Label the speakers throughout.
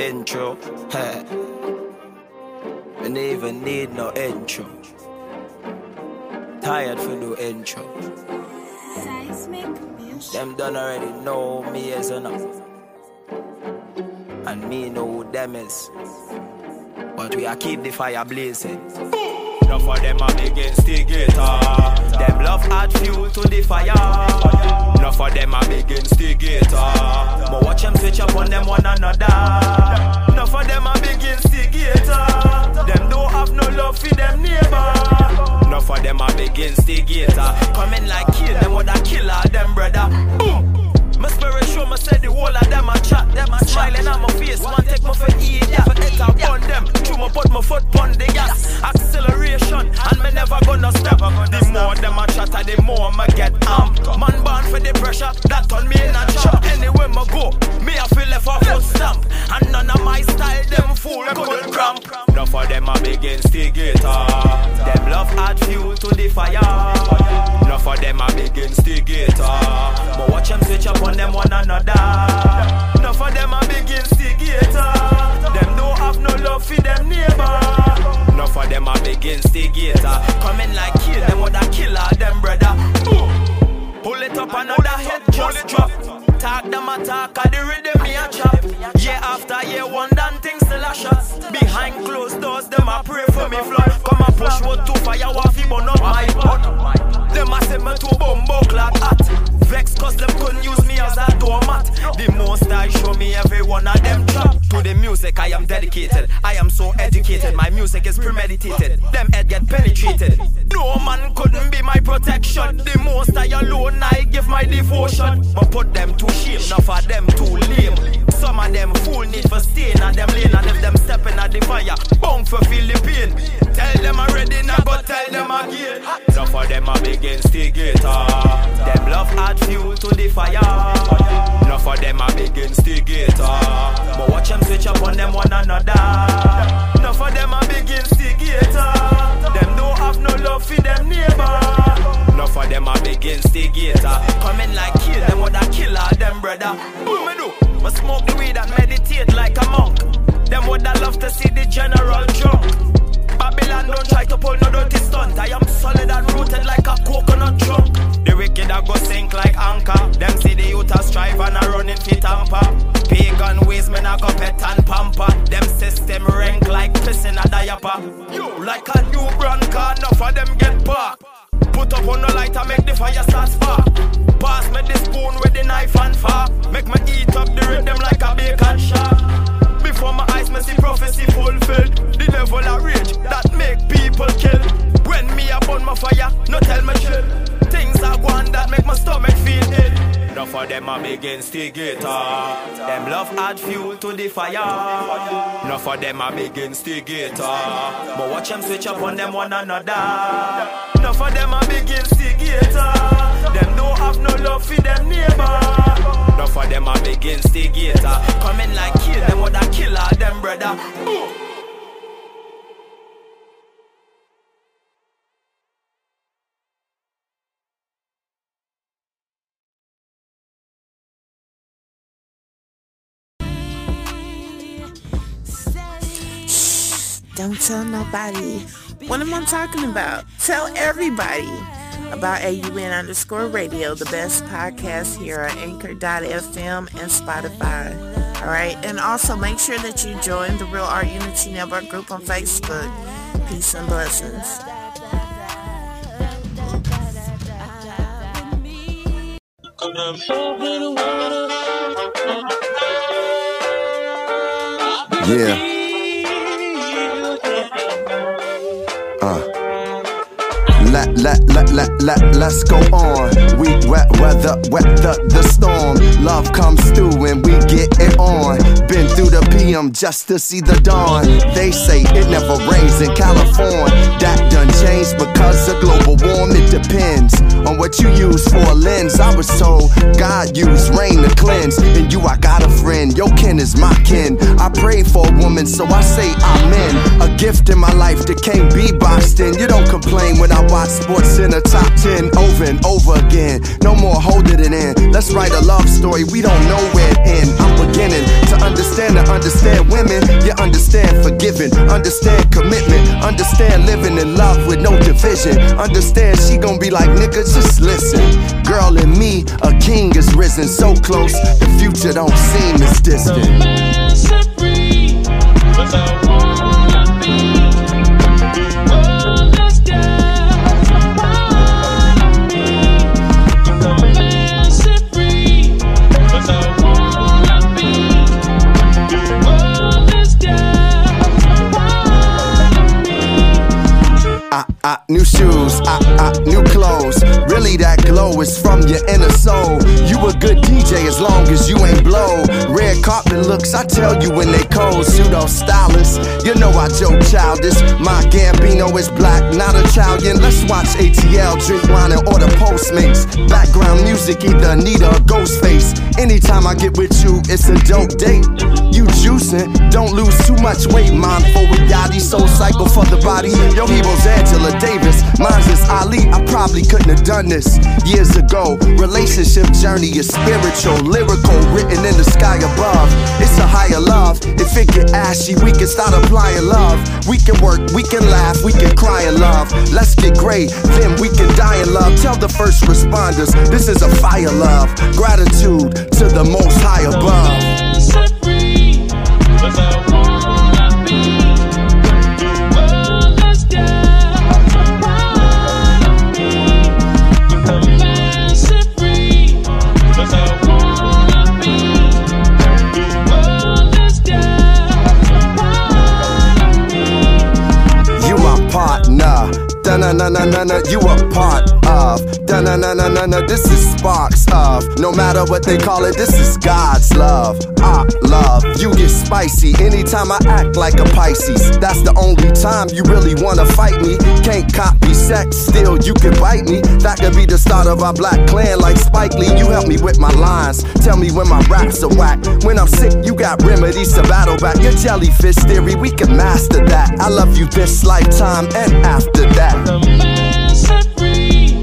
Speaker 1: intro. and they even need no intro. Tired for no intro. Them done already know me as enough. And me know who them is. But we are keep the fire blazing. Enough of them are big instigator. Them love add fuel to the fire. Enough of them are big instigator. But watch them switch up on them one another. Enough of them are big instigator. Them don't have no love for them neighbor. Enough of them are big instigator. Coming like kill them with a killer, them brother. Boom. My spirit me say the whole of them a chat, them a smiling on my face. One take me for eat that, for it upon them. True me put my foot on the gas, acceleration, and me never gonna stop. The more them a chatter, the more me get amped. Man born for the pressure, that on me in a chop. Anywhere me go, me I feel left a foot stamp, and none of my style them fool couldn't cramp. Enough of them a big instigator. Them love add fuel to the fire. Enough of them a big instigator. But watch them switch up on them one another. Enough of them a big instigator. Them don't have no love for them neighbor. Enough of them a big instigator. Coming like kill them with a killer, them brother. Pull it up another head just drop. Talk them a talk, a the rhythm me a chop. Year after year, one done things still a shot. Behind closed doors, them a pray for me flood. Come a push wood to fire, waffy burn up my butt. Them a say me to bumbo clad hot. Vex cause them couldn't use me as a doormat. The most I show me every one of them trap. To the music I am dedicated. I am so educated. My music is premeditated. Them head get penetrated. No man protection. The most I alone I give my devotion. But put them to shame, enough of them too lame. Some of them fool need for staying at them lane and if them stepping at the fire, bound for feel the pain. Tell them already now, but tell them again. Enough of them a big instigator. Them love add fuel to the fire. Enough of them a big instigator. But watch them switch up on them one another. Enough of them a big instigator. Them have no love for them neighbor. Enough of them a big instigator. Coming like kill them with a killer, them brother. Boom me do. Me smoke the weed and meditate like a monk. Them would I love to see the general drunk. Babylon don't try to pull no dirty stunt. I am solid and rooted like a coconut trunk. The wicked I go sink like anchor. Them see the youth a strive and a running fit tamper. Pagan ways men a go pet and pamper. Them system rank like piss in a diaper. Yo, like a new brand car, enough of them get parked. Put up on the light and make the fire start spark. Pass me the spoon with the knife and fork. Make me eat up the rhythm like a bacon shark. Before my eyes, me see prophecy fulfilled. The level of rage that make people kill. When me up on my fire, no tell me chill. Things are going that make my stomach feel ill. Enough of them big instigator. Them love add fuel to the fire. Enough of them big instigator. But watch them switch up on them one another. Enough of them big instigator. Them don't have no love for them neighbor. Enough of them big instigator. Coming like kill them with a killer, them brother. Ooh.
Speaker 2: Don't tell nobody. What am I talking about? Tell everybody about AUN underscore radio, the best podcast here at Anchor.fm and Spotify. All right. And also make sure that you join the Real Art Unity Network group on Facebook. Peace and blessings.
Speaker 3: Yeah. Let, let, let, let, let, let's go on. We wet weather, weather the storm. Love comes through and we get it on. Been through the PM just to see the dawn. They say it never rains in California. That done changed because of global warm. It depends on what you use for a lens. I was told God used rain to cleanse. And you, I got a friend. Your kin is my kin. I prayed for a woman, so I say amen. A gift in my life that can't be boxed in. You don't complain when I watch sports in the top 10 over and over again. No more holding it in. Let's write a love story. We don't know where it end. I'm beginning to understand the understand women, you understand forgiving, understand commitment, understand living in love with no division. Understand she gon' be like, nigga, just listen. Girl and me, a king is risen so close, the future don't seem as distant. New shoes, I, I, new clothes. Is from your inner soul. You a good DJ as long as you ain't blow. Red carpet looks, I tell you when they cold. Pseudo stylist, you know I joke childish. My Gambino is black, not Italian. Let's watch ATL, drink wine, and order Postmates. Background music, either Anita or Ghostface. Anytime I get with you, it's a dope date. You juicing, don't lose too much weight. Mindful with Yachty, soul cycle for the body. Yo, heroes Angela Davis, mine's is Ali. I probably couldn't have done this years ago. Relationship journey is spiritual, lyrical, written in the sky above. It's a higher love. If it get ashy, we can start applying love. We can work, we can laugh, we can cry in love. Let's get great, then we can die in love. Tell the first responders this is a fire love. Gratitude to the most high above. Na na na na na, you a part of. na na na na na, this is sparks of. No matter what they call it, this is God's love. I love. You get spicy anytime I act like a Pisces. That's the only time you really wanna fight me. Can't copy sex, still you can bite me. That could be the start of our black clan like Spike Lee. You help me with my lines. Tell me when my raps are whack. When I'm sick, you got remedies to battle back. Your jellyfish theory, we can master that. I love you this lifetime and after that.
Speaker 4: Man, let me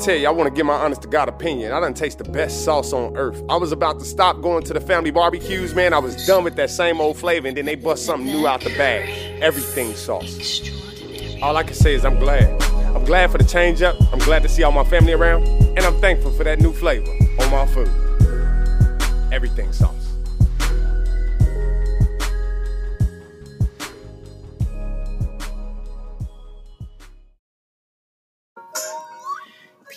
Speaker 4: tell you, I want to give my honest to God opinion. I done taste the best sauce on earth. I was about to stop going to the family barbecues, man. I was done with that same old flavor, and then they bust something new out the bag. Everything sauce. All I can say is I'm glad. I'm glad for the change up. I'm glad to see all my family around, and I'm thankful for that new flavor on my food. Everything sauce.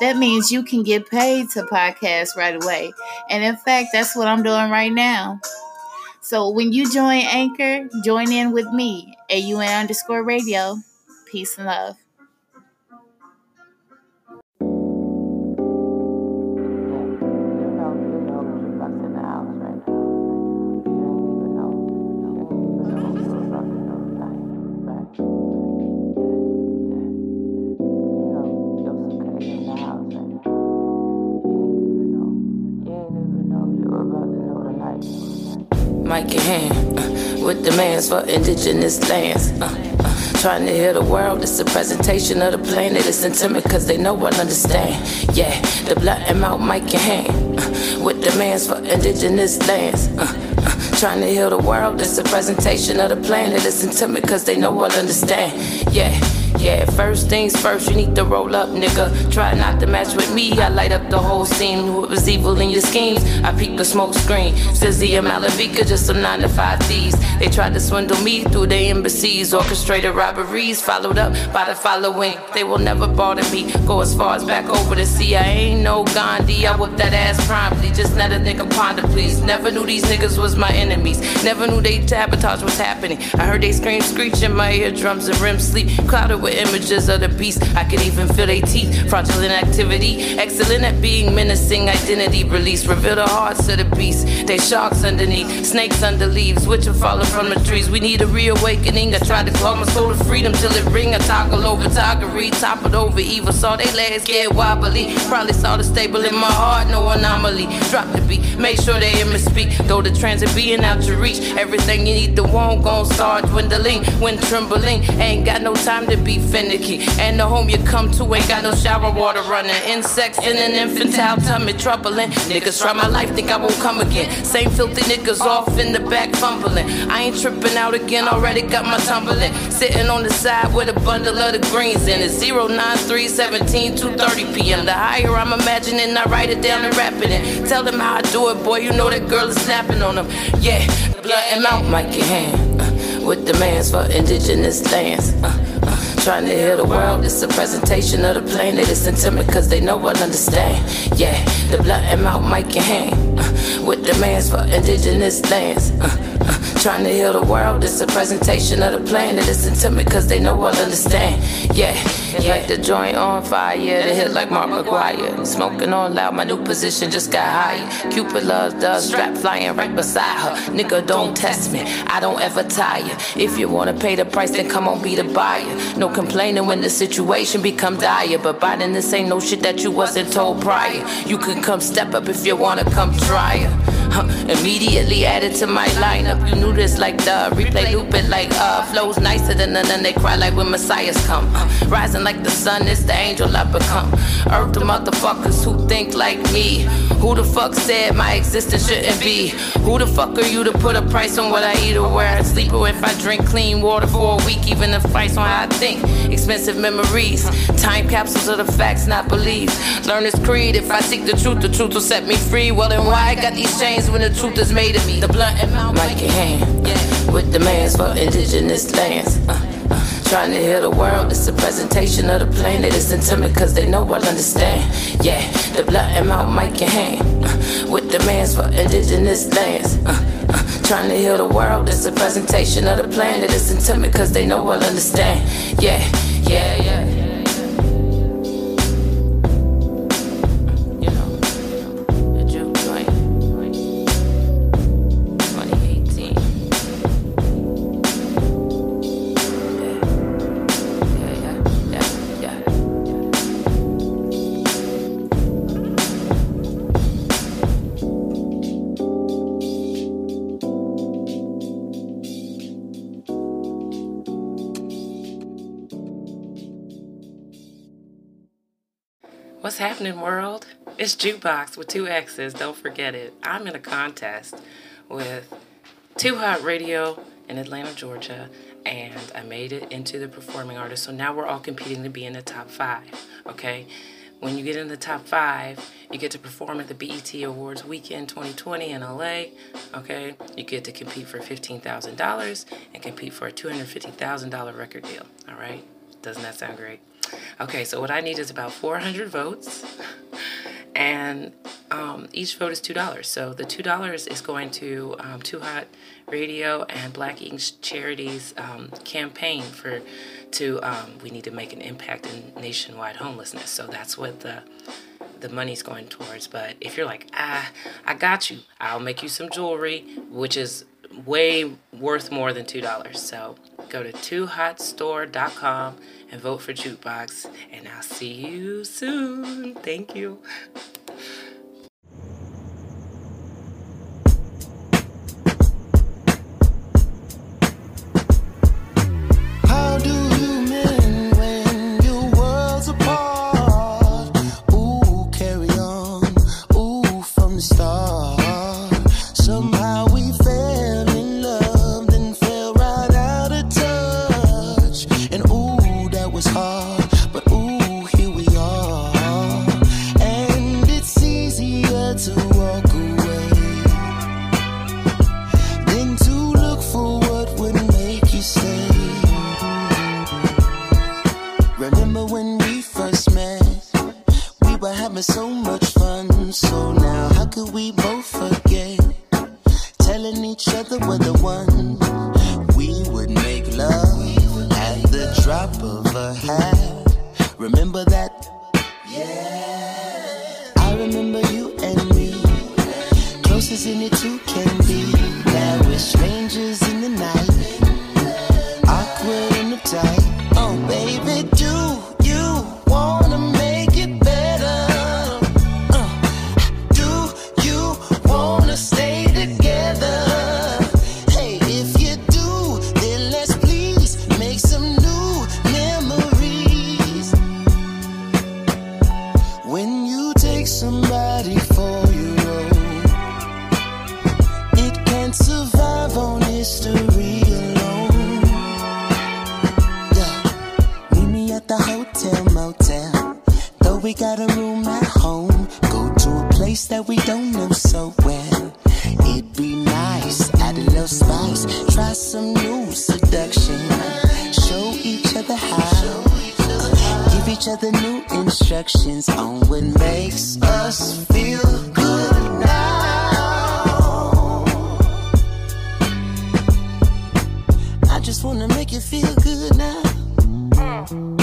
Speaker 2: That means you can get paid to podcast right away. And in fact, that's what I'm doing right now. So when you join Anchor, join in with me, AUN underscore radio. Peace and love.
Speaker 5: Mic in hand, uh, with demands for indigenous lands. Uh, uh, trying to heal the world, it's a presentation of the planet. It's intimate cause they know what understand. Yeah, the blood and mouth mic in hand, uh, with demands for indigenous lands. Uh, uh, trying to heal the world, it's a presentation of the planet. It's intimate cause they know what understand. Yeah. Yeah, first things first, you need to roll up, nigga. Try not to match with me, I light up the whole scene. Who was evil in your schemes? I peek the smoke screen. Sizzy and Malavika, just some 9 to 5 thieves. They tried to swindle me through the embassies, orchestrated robberies, followed up by the following. They will never bother me. Go as far as back over the sea. I ain't no Gandhi, I whip that ass promptly. Just let a nigga ponder, please. Never knew these niggas was my enemies. Never knew they sabotage was happening. I heard they scream, screech in my eardrums and REM sleep. Clouded with images of the beast. I could even feel their teeth. Fraudulent activity, excellent at being menacing. Identity release, reveal the hearts of the beast. They sharks underneath, snakes under leaves, which are falling from the trees. We need a reawakening. I tried to claw my soul to freedom till it ring. I toggle over toggery, toppled over evil. Saw they legs get wobbly. Probably saw the stable in my heart, no anomaly. Drop the beat, make sure they hear me speak. Though the transit being out to reach, everything you need, the won't gon' start dwindling. When trembling, ain't got no time to be finicky. And the home you come to ain't got no shower water running. Insects in an infantile tummy troubling. Niggas try my life, think I won't come again. Same filthy niggas off in the back fumbling. I ain't tripping out again, already got my tumbling. Sitting on the side with a bundle of the greens in it. 093 17 230 p.m. The higher I'm imagining, I write it down and rap it in. Tell them how I do it, boy, you know that girl is snapping on them. Yeah, blood and mouth, in hand. Uh, with demands for indigenous lands. Uh, uh, trying to heal the world, it's a presentation of the planet. It's intimate cause they know what understand. Yeah, the blood and mouth, mic in hand. Uh, with demands for indigenous lands. Uh, trying to heal the world, it's a presentation of the planet. It's intimate cause they know what understand. Yeah, yeah. Like the joint on fire, yeah, the hit like Mark McGwire. Smoking on loud, my new position just got higher. Cupid loves the strap flying right beside her. Nigga, don't test me, I don't ever tire. If you wanna pay the price, then come on, be the buyer. No complaining when the situation become dire. But buying this ain't no shit that you wasn't told prior. You can come step up if you wanna come try it. Huh, immediately added to my lineup. You knew this like the replay, loop it like uh flows nicer than none. And they cry like when messiahs come. Uh, rising like the sun, it's the angel I become. Earth the motherfuckers who think like me. Who the fuck said my existence shouldn't be? Who the fuck are you to put a price on what I eat or where I sleep or if I drink clean water for a week? Even the price on how I think. Expensive memories, time capsules of the facts not believed. Learn this creed. If I seek the truth, the truth will set me free. Well then why I got these chains when the truth is made of me? The blunt and mouth, hand, with demands for indigenous lands. Uh, uh, trying to heal the world, it's a presentation of the planet. It's intimate cause they know I'll understand. Yeah, the blood and mouth, mic in hand, uh, with demands for indigenous lands. Uh, trying to heal the world, it's a presentation of the planet. It's intimate cause they know I'll understand. Yeah, yeah, yeah.
Speaker 6: Happening, world? It's Jukebox with two X's. Don't forget it. I'm in a contest with Too Hot Radio in Atlanta, Georgia, and I made it into the performing artist. So now we're all competing to be in the top five. Okay. When you get in the top five, you get to perform at the BET Awards Weekend 2020 in LA. Okay, you get to compete for $15,000 and compete for a $250,000 record deal. All right, doesn't that sound great? Okay, so what I need is about 400 votes, and um, each vote is two dollars. So the two dollars is going to um, Too Hot Radio and Black Ink Charities um, campaign for to um, we need to make an impact in nationwide homelessness. So that's what the the money's going towards. But if you're like, ah, I got you, I'll make you some jewelry, which is way worth more than two dollars. So go to twohotstore.com and vote for Jukebox, and I'll see you soon. Thank you.
Speaker 7: Each other new instructions on what makes us feel good now. I just wanna make you feel good now.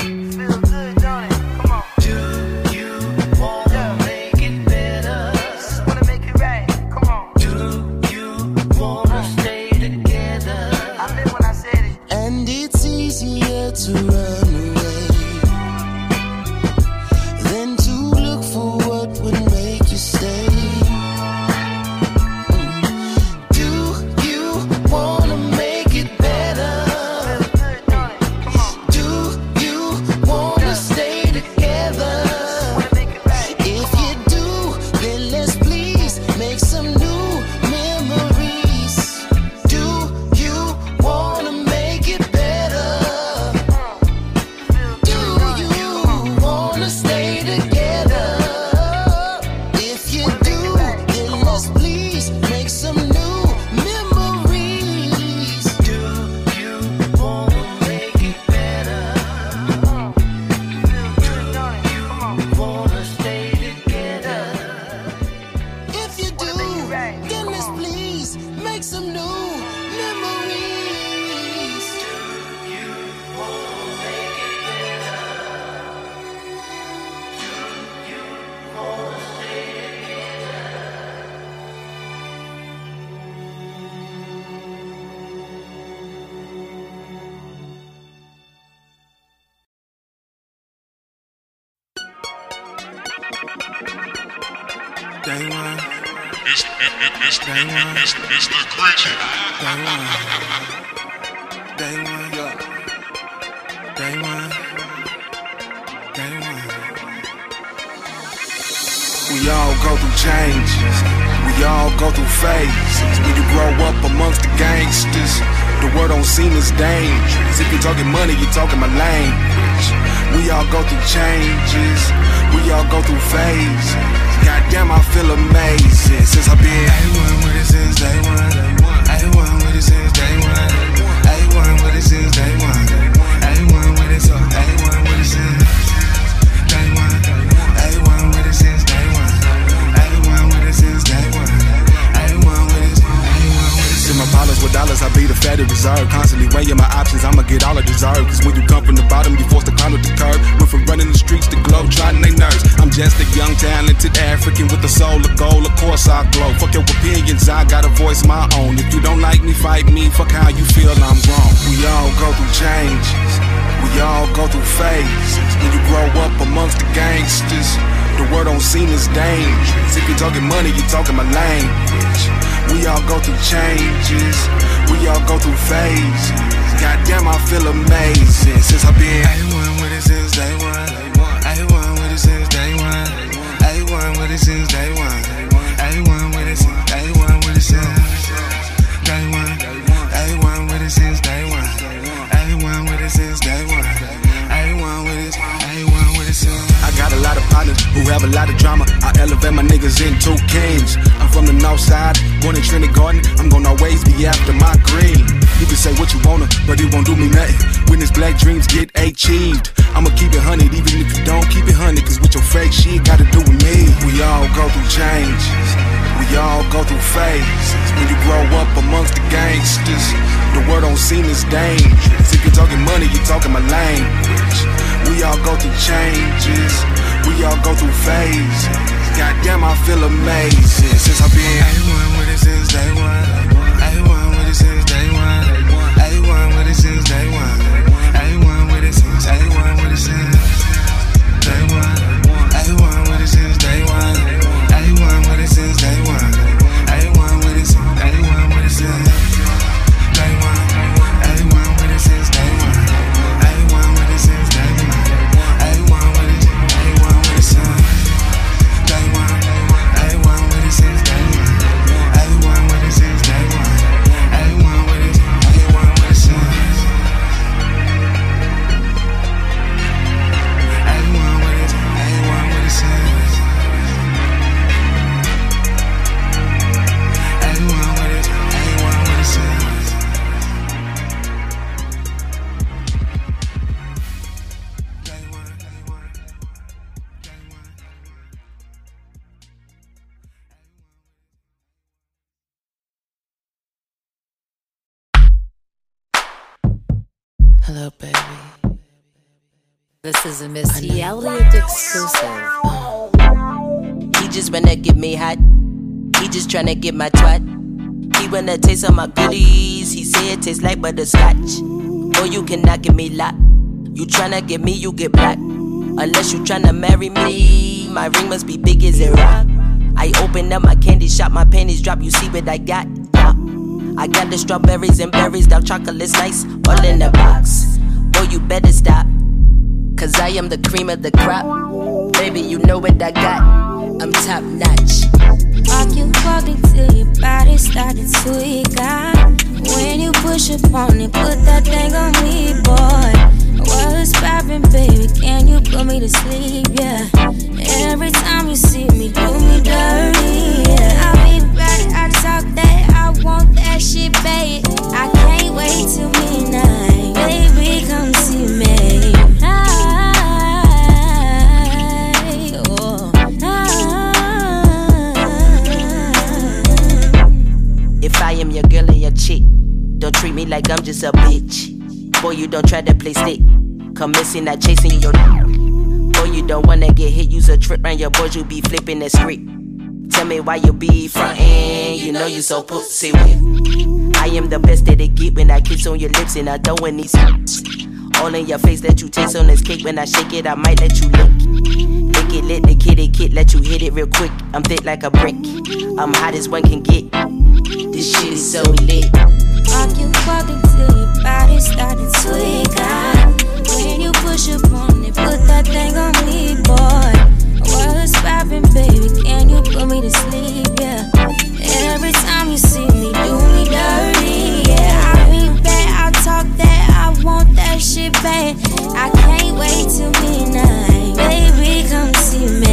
Speaker 8: One. One. Day one. One. We all go through changes. We all go through phases. When you grow up amongst the gangsters, the world don't seem as dangerous. If you're talking money, you're talking my language. We all go through changes. We all go through phases. Goddamn, I feel amazing since I've been A1 with it since day one. A1 with it since day one. A1 with it since day one. My dollars I be the fatty reserve. Constantly weighing my options, I'ma get all I deserve. Cause when you come from the bottom, you forced to climb up the curb. Went from running the streets to glow, trying they nerves. I'm just a young, talented African with a soul of gold. Of course I glow. Fuck your opinions, I got a voice my own. If you don't like me, fight me. Fuck how you feel, I'm wrong. We all go through changes. We all go through phases. When you grow up amongst the gangsters, the world don't seem as dangerous. If you're talking money, you're talking my language. We all go through changes. We all go through phases. Goddamn, I feel amazing since I've been A1 with it since day one. A1 with it since day one. A1 with it since day one. A1 with it since A1 with it since day one. A1 with it since day one. A1 with it since day one. A1 with it. Got a lot of partners who have a lot of drama. I elevate my niggas into kings. I'm from the north side, born in Trinity Garden. I'm gonna always be after my green. You can say what you wanna, but it won't do me nothing. When this black dreams get achieved, I'ma keep it hundred, even if you don't keep it hundred. Cause with your fake shit, gotta do with me. We all go through changes. We all go through phases. When you grow up amongst the gangsters, the world don't seem as dangerous. If you're talking money, you're talking my language. We all go through changes. We all go through phases. Goddamn, I feel amazing since I've been A1 with it since day one.
Speaker 9: A Missy Elliott exclusive.
Speaker 10: He just wanna get me hot. He just tryna get my twat. He wanna taste of my goodies. He say it tastes like butterscotch. Boy, you cannot get me locked. You tryna get me, you get black. Unless you tryna marry me, my ring must be big as a rock. I open up my candy shop, my panties drop. You see what I got? I got the strawberries and berries, dark chocolate slice, all in the box. Boy, you better stop. Cause I am the cream of the crop. Baby, you know what I got. I'm top notch.
Speaker 11: Walk you walk until your body started to got. When you push up on it, put that thing on me, boy. What's poppin', baby? Can you put me to sleep? Yeah. Every time you see me, do me dirty. Yeah. I'll be right. I talk that. I want that shit, babe. I can't wait till midnight. Baby, come see me.
Speaker 10: If I am your girl and your chick, don't treat me like I'm just a bitch. Boy, you don't try to play stick. Come missing, not chasing your. Boy, you don't wanna get hit. Use a trip round your boys, you be flipping the script. Tell me why you be frontin'. You know you so pussy with. I am the best that it get when I kiss on your lips and I throw in these. All in your face that you taste on this cake. When I shake it, I might let you lick. Lick it, let the kitty kid, let you hit it real quick. I'm thick like a brick. I'm hot as one can get. This shit is so lit.
Speaker 11: Walk you walk until your body started to got. When you push up on it, put that thing on me, boy. What's poppin', baby? Can you put me to sleep? Yeah. Every time you see me, do me dirty. Yeah. I mean that, I talk that, I want that shit, babe. I can't wait till midnight, baby. Come see me.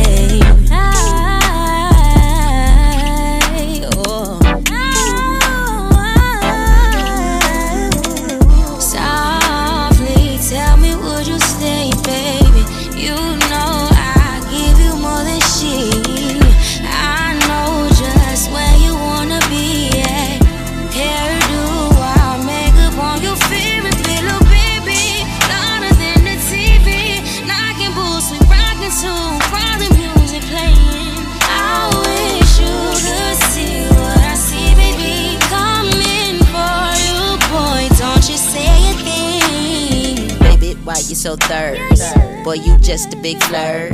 Speaker 11: Baby,
Speaker 10: why you so thirst? Boy, you just a big flirt.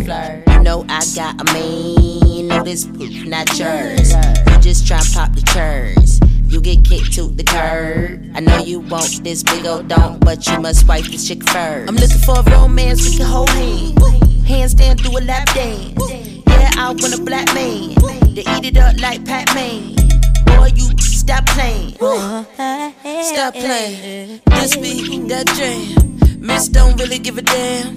Speaker 10: You know I got a man. Know this poop, not yours. You just try pop the churns. You get kicked to the curb. I know you want this big old don't, but you must wipe this chick first. I'm looking for a romance we can hold hands. Handstand, do a lap dance. Yeah, I want a black man. To eat it up like Pac-Man. Boy, you stop playing. Uh-huh. Stop playing. This be that jam. Miss don't really give a damn.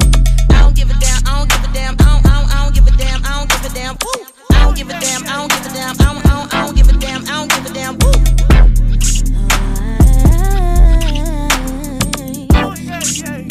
Speaker 10: I don't give a damn. I don't give a damn. I don't, I don't, I don't give a damn. I don't give a damn. Woo. I don't give a damn. I don't give a damn. I don't, I don't, I don't give a damn. I don't give a damn. Woo.
Speaker 12: get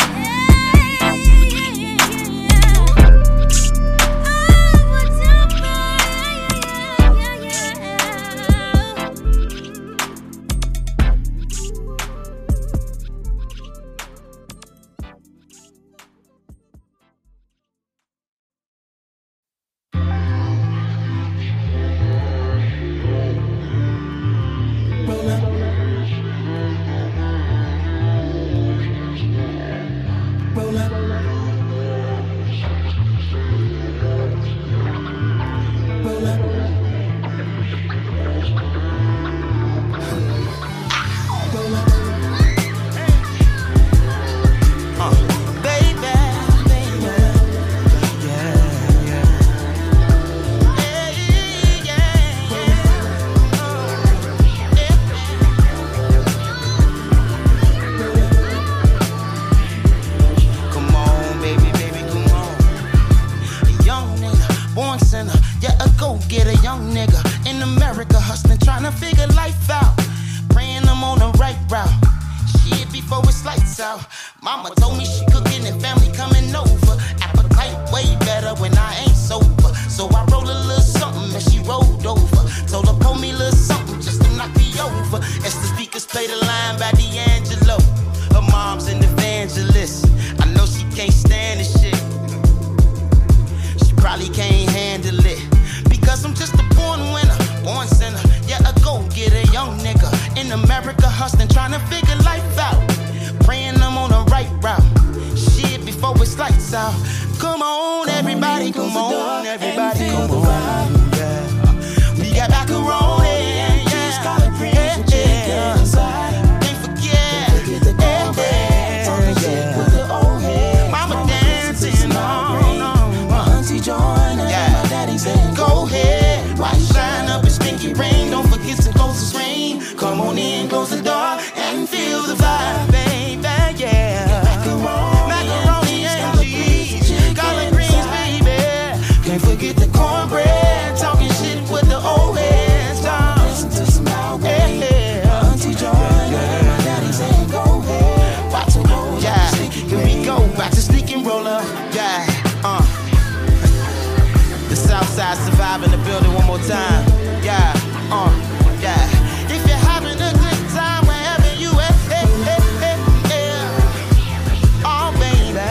Speaker 12: the building one more time. Yeah, uh, yeah. If you're having a good time wherever you at, hey, hey, hey, yeah. Oh, baby.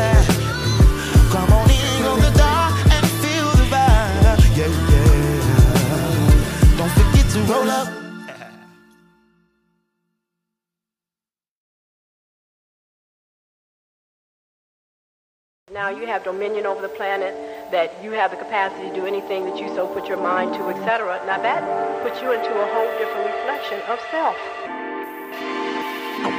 Speaker 12: Come on in, go the door and feel the vibe. Yeah, yeah. Don't forget to roll up.
Speaker 13: Now you have dominion over the planet, that you have the capacity to do anything that you so put your mind to, etc. Now that puts you into a whole different reflection of self.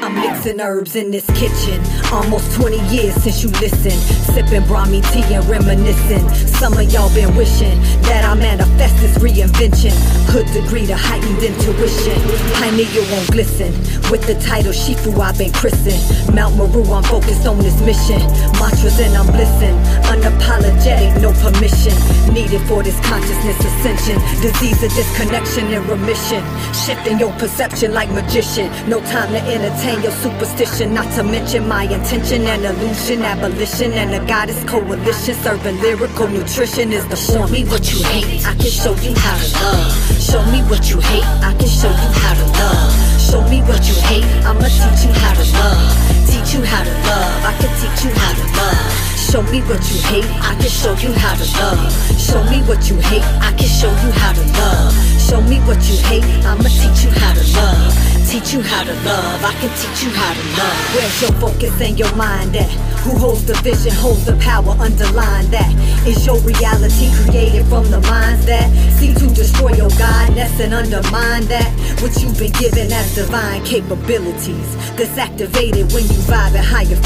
Speaker 14: I'm mixing herbs in this kitchen. Almost 20 years since you listened. Sipping Brahmi tea and reminiscing. Some of y'all been wishing that I manifest this reinvention. Hood degree to heightened intuition. Pineal won't glisten. With the title Shifu, I've been christened. Mount Meru, I'm focused on this mission. Mantras and I'm blissing. Unapologetic, no permission. Needed for this consciousness ascension. Disease of disconnection and remission. Shifting your perception like magician. No time to entertain your superstition. Not to mention my intention and illusion. Abolition and a goddess coalition. Serving lyrical nutrition is the Show me what you hate. I can show you how to love. Show me what you hate. I can show you how to love. Show me what you hate. I'ma teach you how to love. Teach you how to love. I can teach you how to love. Show me what you hate, I can show you how to love. Show me what you hate, I can show you how to love. Show me what you hate, I'ma teach you how to love. Teach you how to love, I can teach you how to love. Where's your focus and your mind at? Who holds the vision, holds the power, underline that. Is your reality created from the minds that seek to destroy your godness and undermine that? What you've been given as divine capabilities. That's activated when you vibe at higher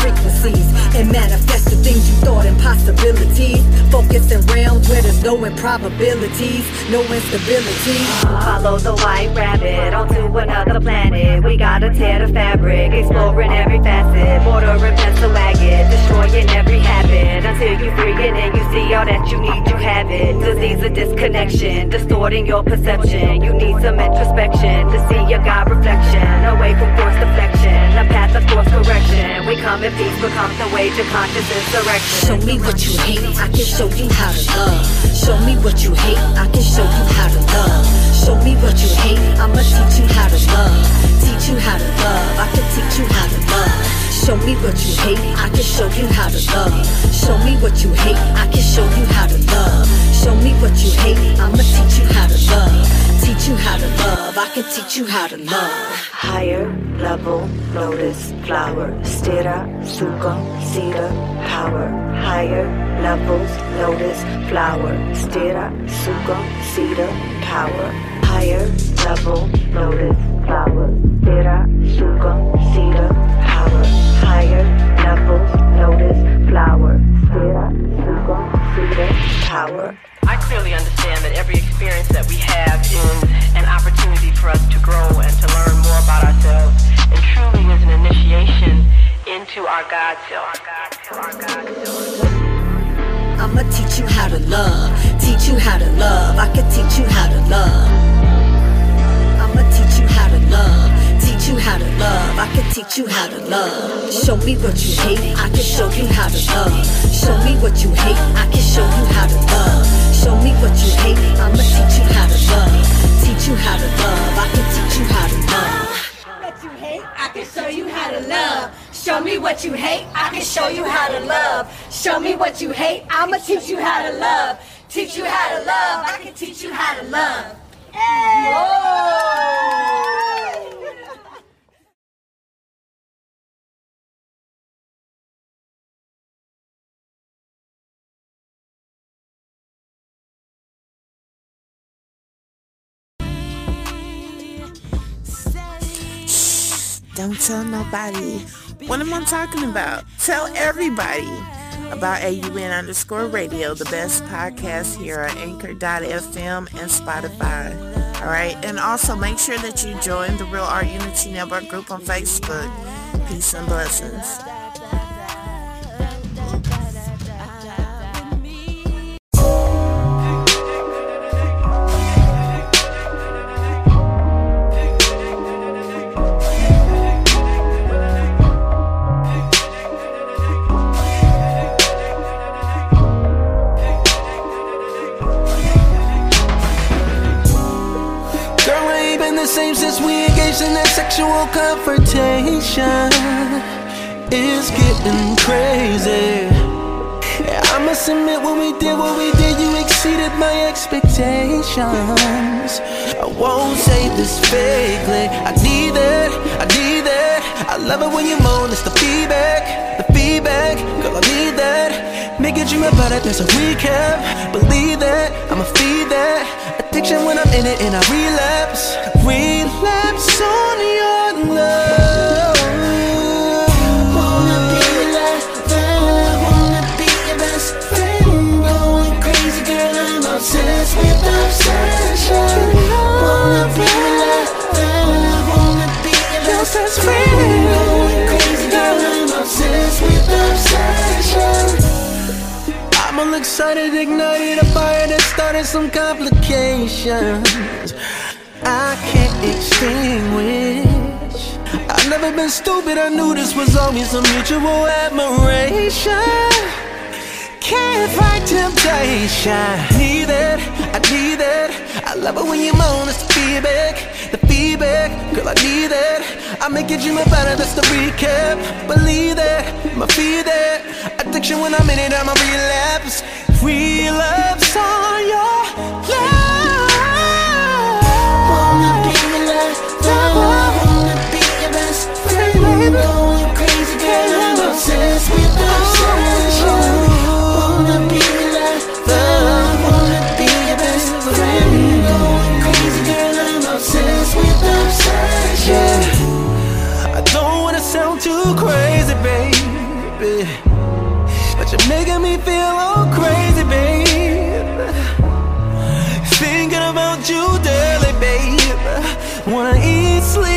Speaker 14: improbabilities, no instability.
Speaker 10: Follow the white rabbit onto another planet. We gotta tear the fabric, exploring every facet. Mortar and pestle maggot, destroying every habit. Until you free it and you see all that you need, you have it. Disease of disconnection, distorting your perception. You need some introspection to see your God reflection. Away from force deflection, a path of course correction. We come in peace, becomes the wage of conscious insurrection.
Speaker 14: Show me what you hate, I can show you how to love. Show me what you hate, I can show you how to love. Show me what you hate, I'ma teach you how to love. Teach you how to love, I can teach you how to love. Show me what you hate, I can show you how to love. Show me what you hate, I can show you how to love. Show me what you hate, I'ma teach you how to love. Teach you how to love, I can teach you how to love.
Speaker 10: Higher level lotus flower, stira, sukha, cedar, power. Higher levels lotus flower, stira, sukha, cedar, power. Higher level lotus flower, stira, sukha, cedar, power. Higher levels lotus flower, stira, sukha, cedar, power.
Speaker 13: I clearly understand that every experience that we have is an opportunity for us to grow and to learn more about ourselves, and truly is an initiation into our God self.
Speaker 14: I'ma teach you how to love. Teach you how to love. I can teach you how to love. I'ma teach you how to love. Teach you how to love. I can teach you how to love. Show me what you hate. I can show you how to love. Show me what you hate. I can show you how to love. Show me what you hate. I'ma teach you how to love. Teach you how to love. I can teach you how to love.
Speaker 15: I can show you how to love. Show me what you hate, I can show you how to love. Show me what you hate, I'ma teach you how to love. Teach you how to love, I can teach you how to love.
Speaker 16: Don't tell nobody. What am I talking about? Tell everybody about AUN underscore radio, the best podcast here at Anchor.fm and Spotify. All right. And also make sure that you join the Real Art Unity Network group on Facebook. Peace and blessings.
Speaker 7: Since we engaged in that sexual confrontation. It's getting crazy. Yeah, I must admit, when we did what we did, you exceeded my expectations. I won't say this vaguely. I need that, I need that. I love it when you moan, it's the feedback, the feedback. Girl, I need that. Make a dream about it, there's a recap. Believe that, I'ma feed that. Addiction when I'm in it and I relapse. Relapse on your love. Excited, ignited a fire that started some complications. I can't extinguish. I've never been stupid, I knew this was always a mutual admiration. Can't fight temptation. Need it, I need it. I love it when you moan, it's feedback, feedback. Girl, I need it. I make you dream about it, that's the recap. Believe that, my feed that. Addiction when I'm in it, I'm a relapse. Relapse on your love.
Speaker 15: Wanna be your last love, wanna be your best friend. Going crazy, girl, I'm obsessed with obsession.
Speaker 7: sound too crazy, baby But you're making me feel all crazy, baby.
Speaker 17: Thinking about you daily, baby. Wanna eat, sleep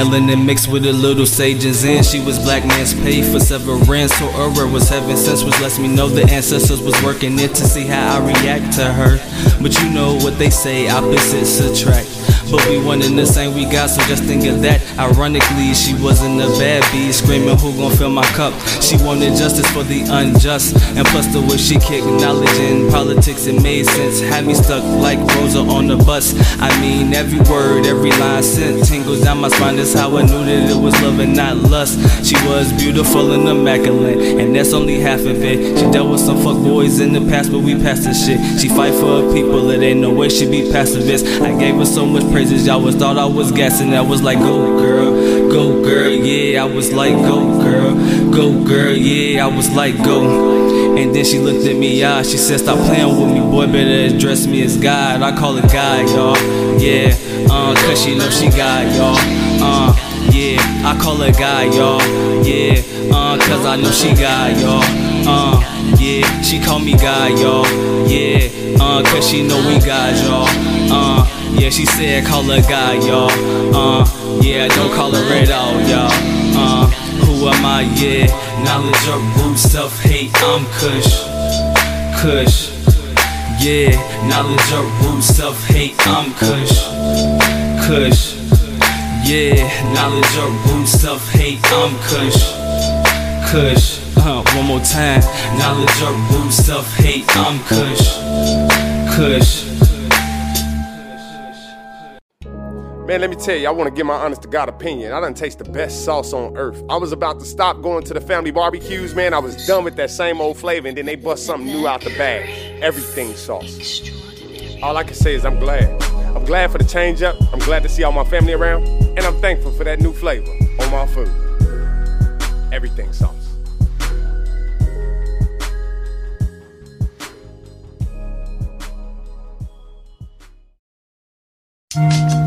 Speaker 17: melanin mixed with a little sage and zen. She was black man's pay for severance. So Ura was heaven since which lets me know the ancestors was working it to see how I react to her. But you know what they say, opposites attract. But we one in the same, we got so just think of that. Ironically, she wasn't a bad bee, screaming, Who gon' fill my cup? She wanted justice for the unjust, and plus the way she kicked knowledge in politics, it made sense. Had me stuck like Rosa on the bus. I mean, every word, every line sent tingles down my spine. That's how I knew that it was love and not lust. She was beautiful and immaculate, and that's only half of it. She dealt with some fuck boys in the past, but we passed the shit. She fight for her people, it ain't no way she be pacifist. I gave her so much praises, y'all was thought I was gassing. I was like, go girl, go girl, yeah. I was like, go girl, go girl, yeah. I was like, go. And then she looked at me, yeah. She said, stop playing with me, boy. Better address me as God. I call her God, y'all. Yeah, uh, cause she know she got y'all. Uh, yeah, I call her God, y'all. Yeah, uh, cause I know she got y'all. Uh, yeah, she call me God, y'all. Yeah, uh, cause she know we got y'all. Uh, yeah, she said call her God, y'all. Uh, yeah, don't call her at all, y'all. Uh, who am I? Yeah, knowledge of root, self hate, I'm Kush. Kush. Yeah, knowledge of root, self hate, I'm Kush. Kush. Yeah, knowledge of root, self hate, I'm Kush. Kush. Uh, one more time. Knowledge of root, self hate, I'm Kush. Kush.
Speaker 4: Man, let me tell you, I want to give my honest to God opinion. I done taste the best sauce on earth. I was about to stop going to the family barbecues, man. I was done with that same old flavor, and then they bust something new out the bag. Everything sauce. All I can say is I'm glad. I'm glad for the change up. I'm glad to see all my family around, and I'm thankful for that new flavor on my food. Everything sauce.
Speaker 17: Yeah.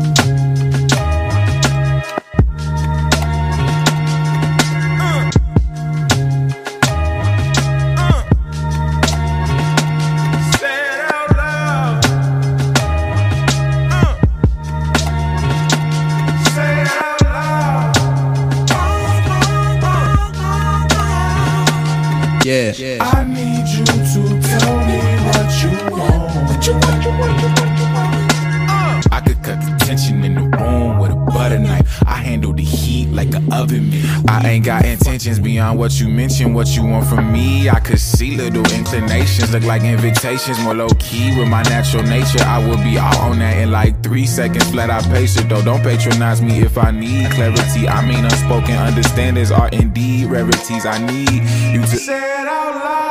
Speaker 18: What you
Speaker 19: mentioned. What you want from me, I could see little inclinations. Look like invitations, more low key with my natural nature. I will be out on that in like three seconds. Flat out pace it though. Don't patronize me if I need clarity. I mean, unspoken understandings are indeed rarities. I need you to.
Speaker 18: Say it out loud.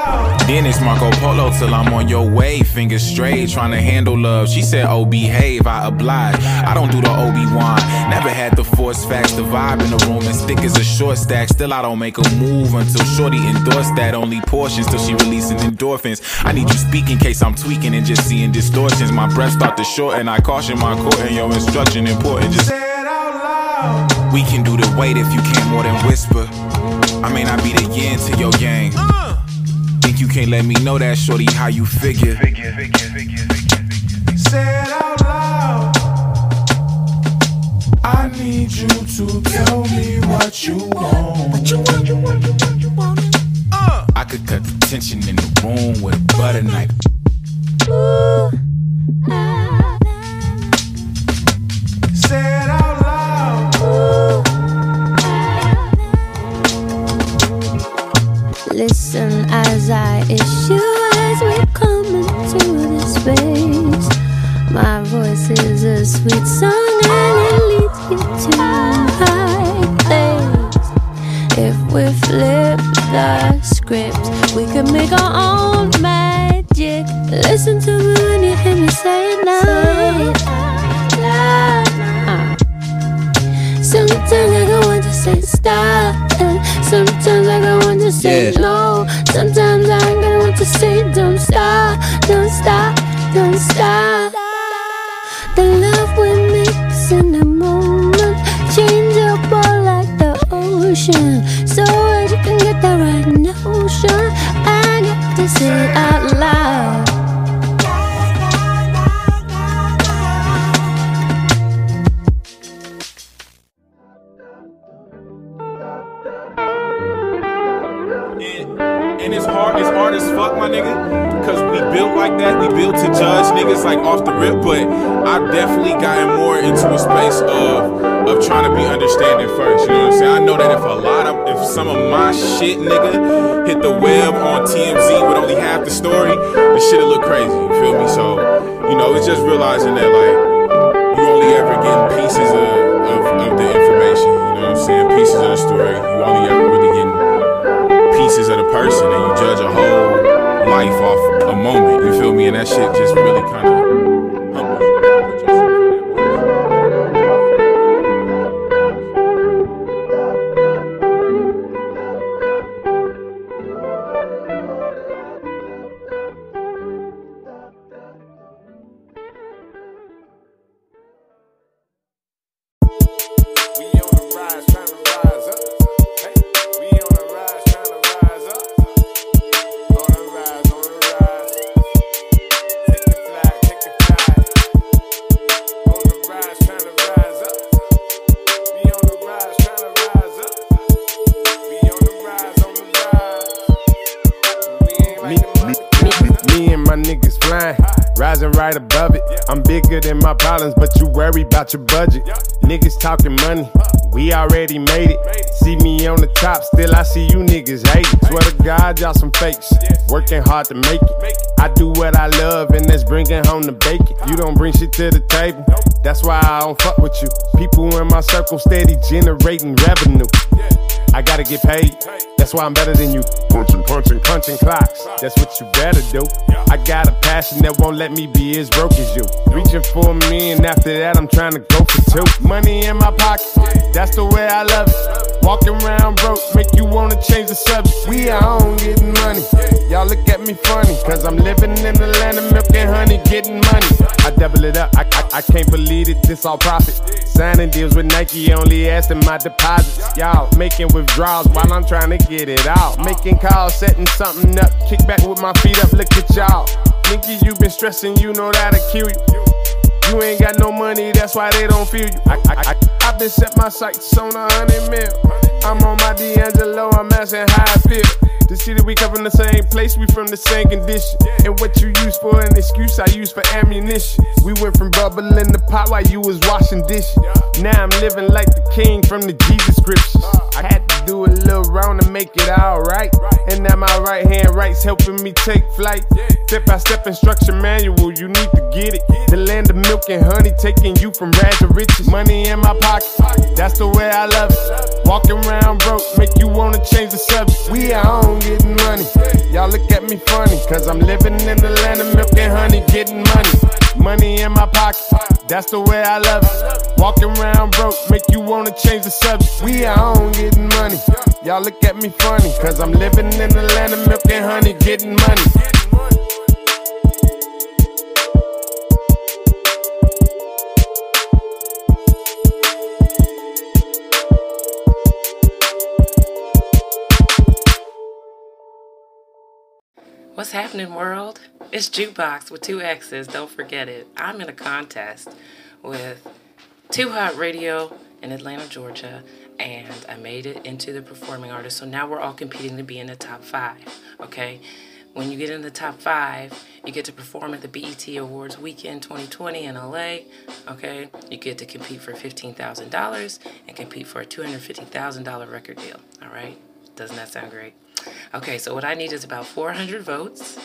Speaker 19: Then it's Marco Polo till I'm on your way. Fingers straight, trying to handle love. She said, Oh, behave, I oblige. I don't do the Obi Wan. Never had the force facts, the vibe in the room as thick as a short stack. Still, I don't make a move until Shorty endorse that. Only portions till she releasing endorphins. I need you speak in case I'm tweaking and just seeing distortions. My breath start to shorten. I caution my court and your instruction important. Just
Speaker 18: Say it out loud.
Speaker 19: we can do the wait if you can't more than whisper. I may not be the yin to your yang. Think you can't let me know that, shorty, how you figure.
Speaker 18: Say it out loud. I need you to tell me what you want. What you want, you want, you want, you want.
Speaker 19: Uh, I could cut the tension in the room with a butter knife.
Speaker 18: Say
Speaker 20: the script, we can make our own magic. Listen to me when you hear me say it now. Uh. Sometimes I go want to say stop. and Sometimes I go want to say
Speaker 17: Yeah.
Speaker 20: no. out loud. And, it's hard, it's hard as fuck, my nigga. Cause we built like that,
Speaker 21: we built to judge niggas like off the rip, but I've definitely gotten more into a space of of trying to be understanding first some of my shit, nigga, hit the web on TMZ with only half the story, the shit'll look crazy. You feel me? So, you know, it's just realizing that like you only ever get pieces of, of, of the information. You know what I'm saying? Pieces of the story. You only ever really getting pieces of the person, and you judge a whole life off a moment. You feel me? And that shit just really kind of
Speaker 4: worry about your budget. Niggas talking money, we already made it. See me on the top, still I see you niggas hating. Swear to God, y'all some fakes, working hard to make it. I do what I love, and that's bringing home the bacon. You don't bring shit to the table, that's why I don't fuck with you. People in my circle steady generating revenue. I gotta get paid. That's why I'm better than you. Punching, punching, punching clocks. That's what you better do. I got a passion that won't let me be as broke as you. Reaching for a million, after that I'm trying to go for two. Money in my pocket, that's the way I love it. Walking around broke, make you wanna change the subject. We are on getting money. Y'all look at me funny, cause I'm living in the land of milk and honey, getting money. I double it up, I, I, I can't believe it, this all profit. Signing deals with Nike, only asking my deposits. Y'all making withdrawals while I'm trying to get it out. Making calls, setting something up, kick back with my feet up, look at y'all. Nigga, you been stressing, you know that'll kill you. You ain't got no money, that's why they don't feel you. I, I, I, I been set my sights on a hundred mil. I'm on my D'Angelo, I'm asking how I feel. The city we come from the same place, we from the same condition. And what you use for an excuse, I use for ammunition. We went from bubbling the pot while you was washing dishes. Now I'm living like the king from the Jesus scriptures. I had do a little round to make it alright. And now my right hand right's helping me take flight. Step by step instruction manual, you need to get it. The land of milk and honey, taking you from rags to riches. Money in my pocket, that's the way I love it. Walking around broke, make you wanna change the subject. We are on getting money. Y'all look at me funny, cause I'm living in the land of milk and honey, getting money. Money in my pocket, that's the way I love it. Walking around broke, make you wanna change the subject. We on getting money. Y'all look at me funny, cause I'm living in the land of milk and honey, getting money.
Speaker 6: What's happening, world? It's Jukebox with two X's. Don't forget it. I'm in a contest with Too Hot Radio in Atlanta, Georgia, and I made it into the performing artist. So now we're all competing to be in the top five. Okay. When you get in the top five, you get to perform at the BET Awards Weekend 2020 in LA. Okay, you get to compete for $15,000 and compete for a $250,000 record deal. All right, doesn't that sound great? Okay, so what I need is about 400 votes,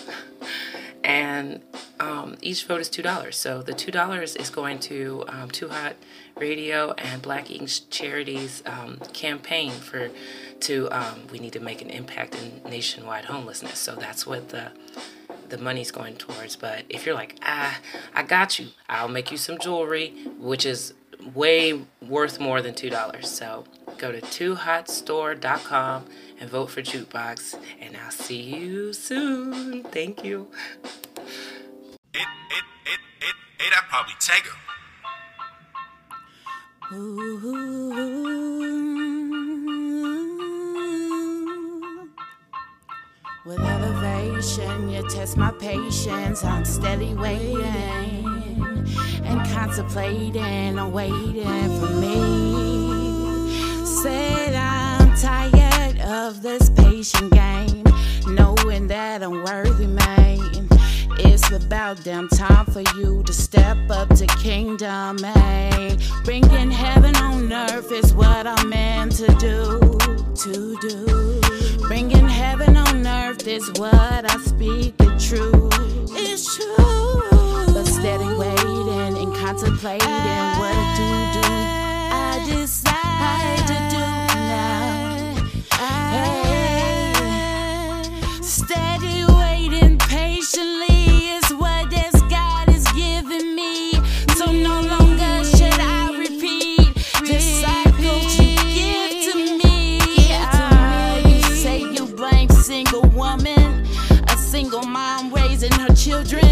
Speaker 6: and um, each vote is two dollars. So the two dollars is going to um, Too Hot Radio and Black Ink Charities um, campaign for to um, we need to make an impact in nationwide homelessness. So that's what the the money's going towards. But if you're like, ah, I got you, I'll make you some jewelry, which is way worth more than two dollars. So go to toohotstore.com and vote for Jukebox, and I'll see you soon. Thank you.
Speaker 21: It, it, it, it, it, that probably Tego.
Speaker 22: With elevation, you test my patience. I'm steady waiting and contemplating on waiting for me. Said I'm tired of this patient game, knowing that I'm worthy, man. It's about damn time for you to step up to kingdom, eh? Bringing heaven on earth is what I'm meant to do, to do. Bringing heaven on earth is what I speak the truth. It's true. But steady waiting and contemplating what to do,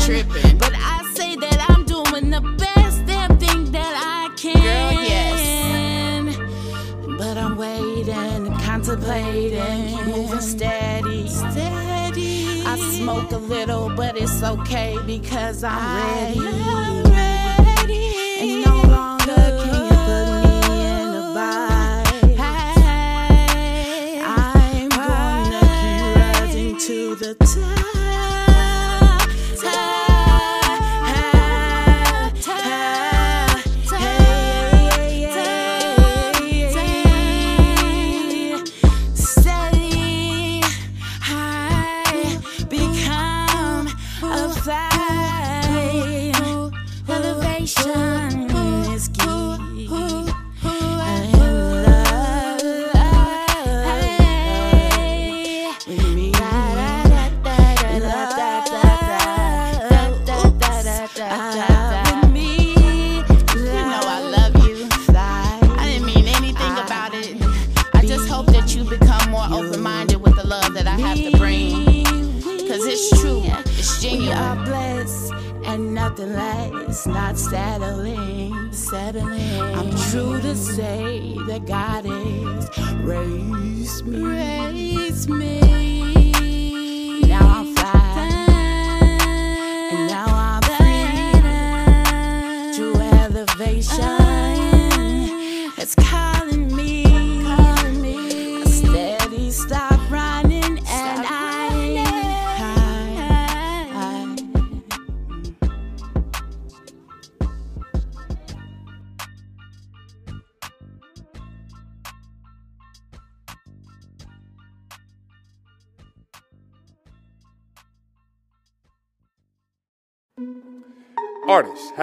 Speaker 22: children. But I say that I'm doing the best damn thing that I can.
Speaker 2: Girl, yes.
Speaker 22: But I'm waiting, contemplating, keep moving steady. Steady. I smoke a little, but it's okay because I'm ready.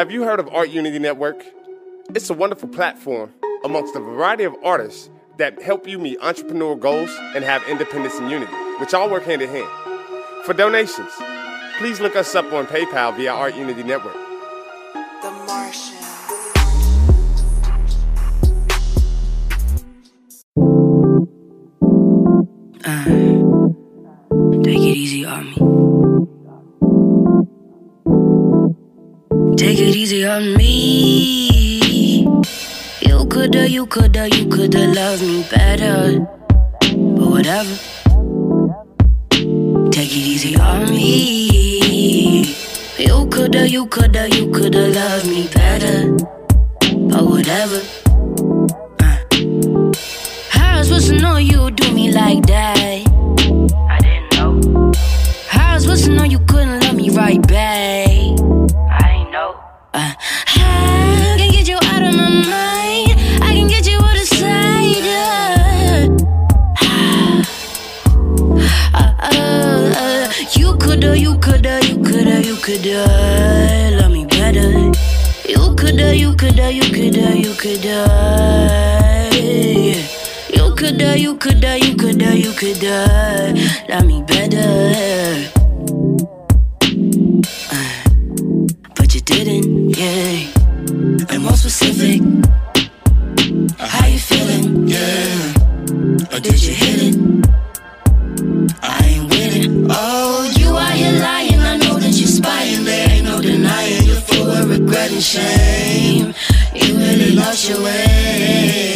Speaker 22: Have
Speaker 4: you heard of Art Unity Network? It's a wonderful platform amongst a variety of artists that help you meet entrepreneurial goals and have independence and unity, which all work hand in hand. For donations, please look us up on PayPal via Art Unity Network.
Speaker 2: The Martian.
Speaker 11: Ah, take it easy on me. Take it easy on me. You coulda, you coulda, you coulda loved me better. But whatever. Take it easy on me. You coulda, you coulda, you coulda loved me better. But whatever. Uh. How I was supposed to know you would do me like that? I didn't know. How I was supposed to know you couldn't love me right back? I can get you out of my mind. I can get you out of sight. Uh, uh, uh, you coulda, you coulda, you coulda, you coulda love me better. You coulda, you coulda, you coulda, you coulda. You coulda, you coulda, you coulda, you coulda love me better. Uh, but you didn't, yeah. And more specific, uh, how you feeling, yeah. Or did you hit it? I ain't it. Oh, you out here lying. I know that you're spying. There ain't no denying you're full of regret and shame. You really lost your way.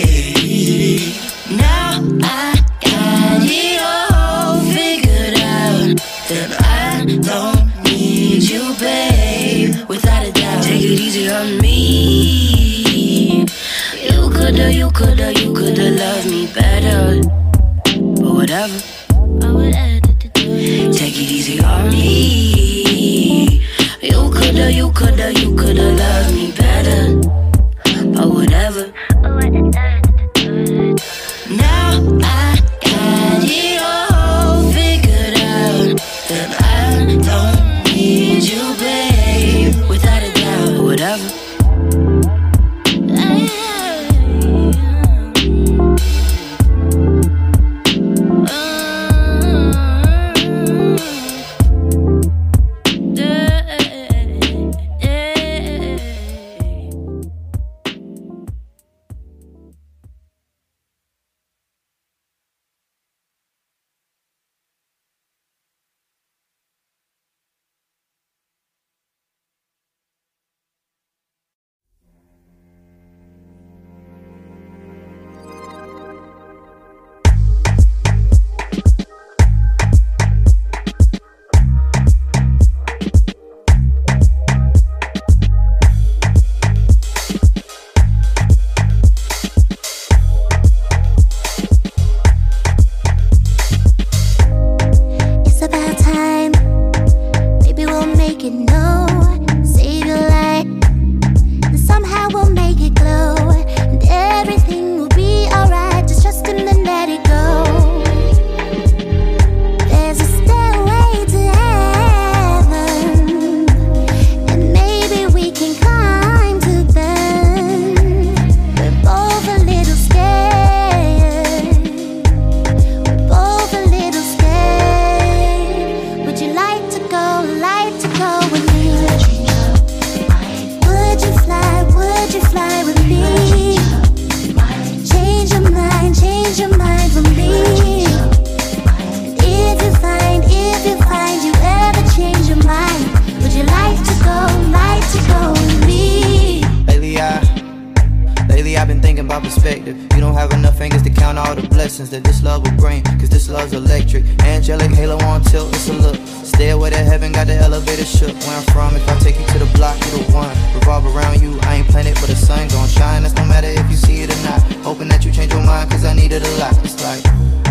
Speaker 23: Perspective. You don't have enough fingers to count all the blessings that this love will bring. Cause this love's electric. Angelic halo on tilt, it's a look. Stairway to heaven, got the elevator shook. Where I'm from, if I take you to the block, you the one. Revolve around you, I ain't planet, but the sun gon' shine. That's no matter if you see it or not. Hoping that you change your mind, cause I need it a lot. It's like,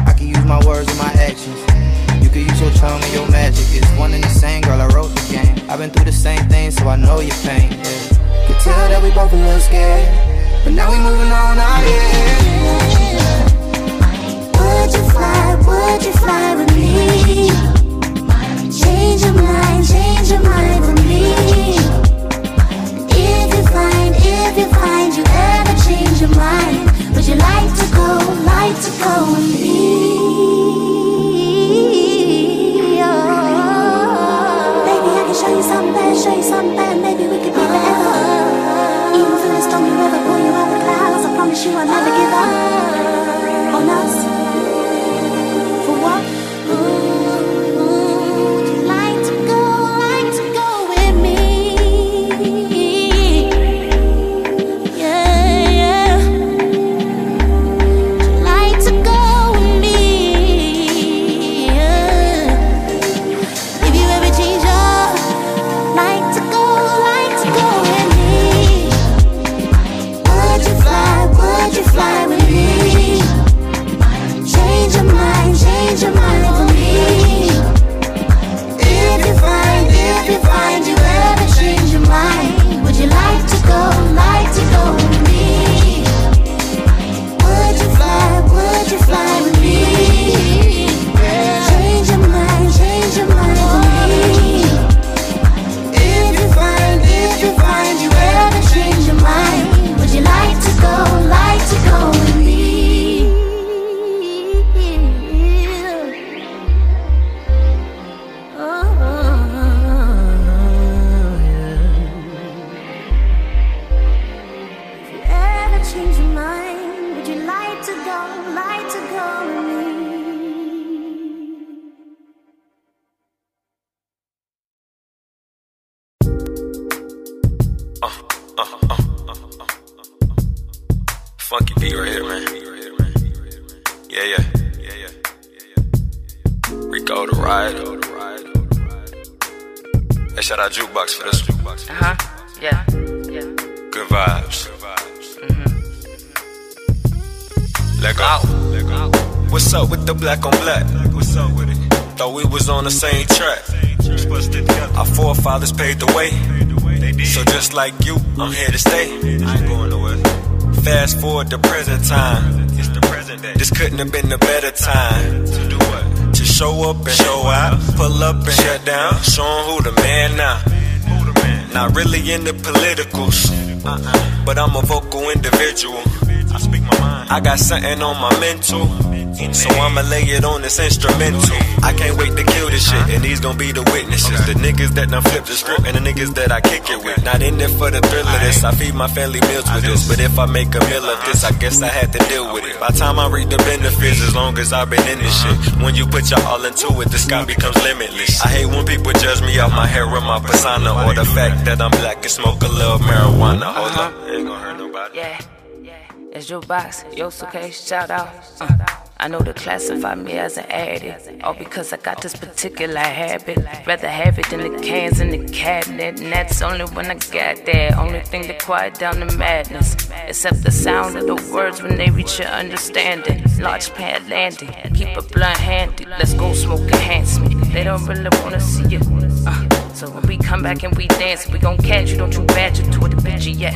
Speaker 23: I can use my words and my actions. You can use your tongue and your magic. It's one and the same, girl. I wrote the game. I've been through the same thing, so I know your pain. Yeah. Could tell that we both a little scared, but now we moving on. Oh yeah.
Speaker 20: Would you fly, would you fly with me? Change your mind, change your mind for me. If you find, if you find you ever change your mind, would you like to go, like to go with me? I'll never give up
Speaker 24: the same track. Our forefathers paved the way. So just like you, I'm here to stay. Fast forward to present time. It's the present day. This couldn't have been a better time. To do what? To show up and show out. Pull up and shut down. Show 'em who the man now. Not really into politicals. But I'm a vocal individual. I got something on my mental. So I'ma lay it on this instrumental. I can't wait to kill this shit, and these gon' be the witnesses. The niggas that done flip the script, and the niggas that I kick it with. Not in it for the thrill of this. I feed my family meals with this. But if I make a meal of this, I guess I had to deal with it. By the time I reap the benefits, as long as I've been in this shit. When you put your all into it, the sky becomes limitless. I hate when people judge me off my hair or my persona, or the fact that I'm black and smoke a little marijuana. Hold up, ain't gonna hurt nobody.
Speaker 5: Yeah, it's your box, yo, okay, shout out. Uh, I know to classify me as an addict, all because I got this particular habit. Rather have it than the cans in the cabinet, and that's only when I got that. Only thing to quiet down the madness, except the sound of the words when they reach your understanding. Large pad landing, keep a blunt handy. Let's go smoke enhancement. They don't really wanna see you. So when we come back and we dance, we gon' catch you. Don't you badger to the picture yet.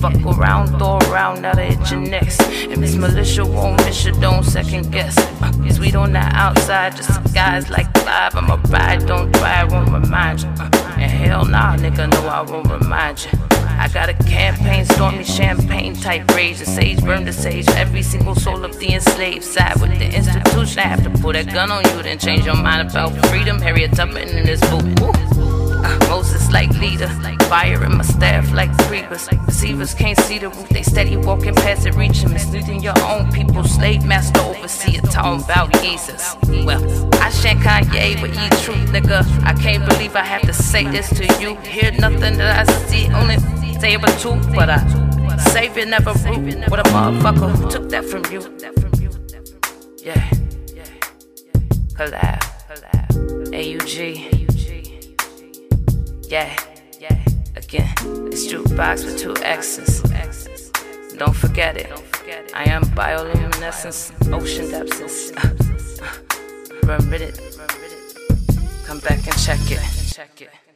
Speaker 5: Fuck around, throw around, now they hit your next. And Miss Militia won't miss you, don't second guess. Uh, sweet on the outside, just guys like five. I'm a ride, don't I won't remind you. And hell nah, nigga, no, I won't remind you. I got a campaign, stormy champagne type rage. The sage burn the sage. Every single soul of the enslaved side with the institution. I have to pull that gun on you, then change your mind about freedom. Harriet Tubman in this book. Woo. Moses like leader, fire in my staff like creepers. Deceivers can't see the roof, they steady walking past it, reaching, misleading your own people. Slave master overseer, talking about Jesus. Well, I shan't Kanye with E truth, nigga. I can't believe I have to say this to you. Hear nothing that I see, only say it truth, but I Savior never root. What a motherfucker who took that from you. Yeah, collab, AUG. Yeah, yeah. Again, it's jukebox with two X's. Don't forget it. I am bioluminescence, ocean depths. Uh, uh, Remit it. Come back and check it.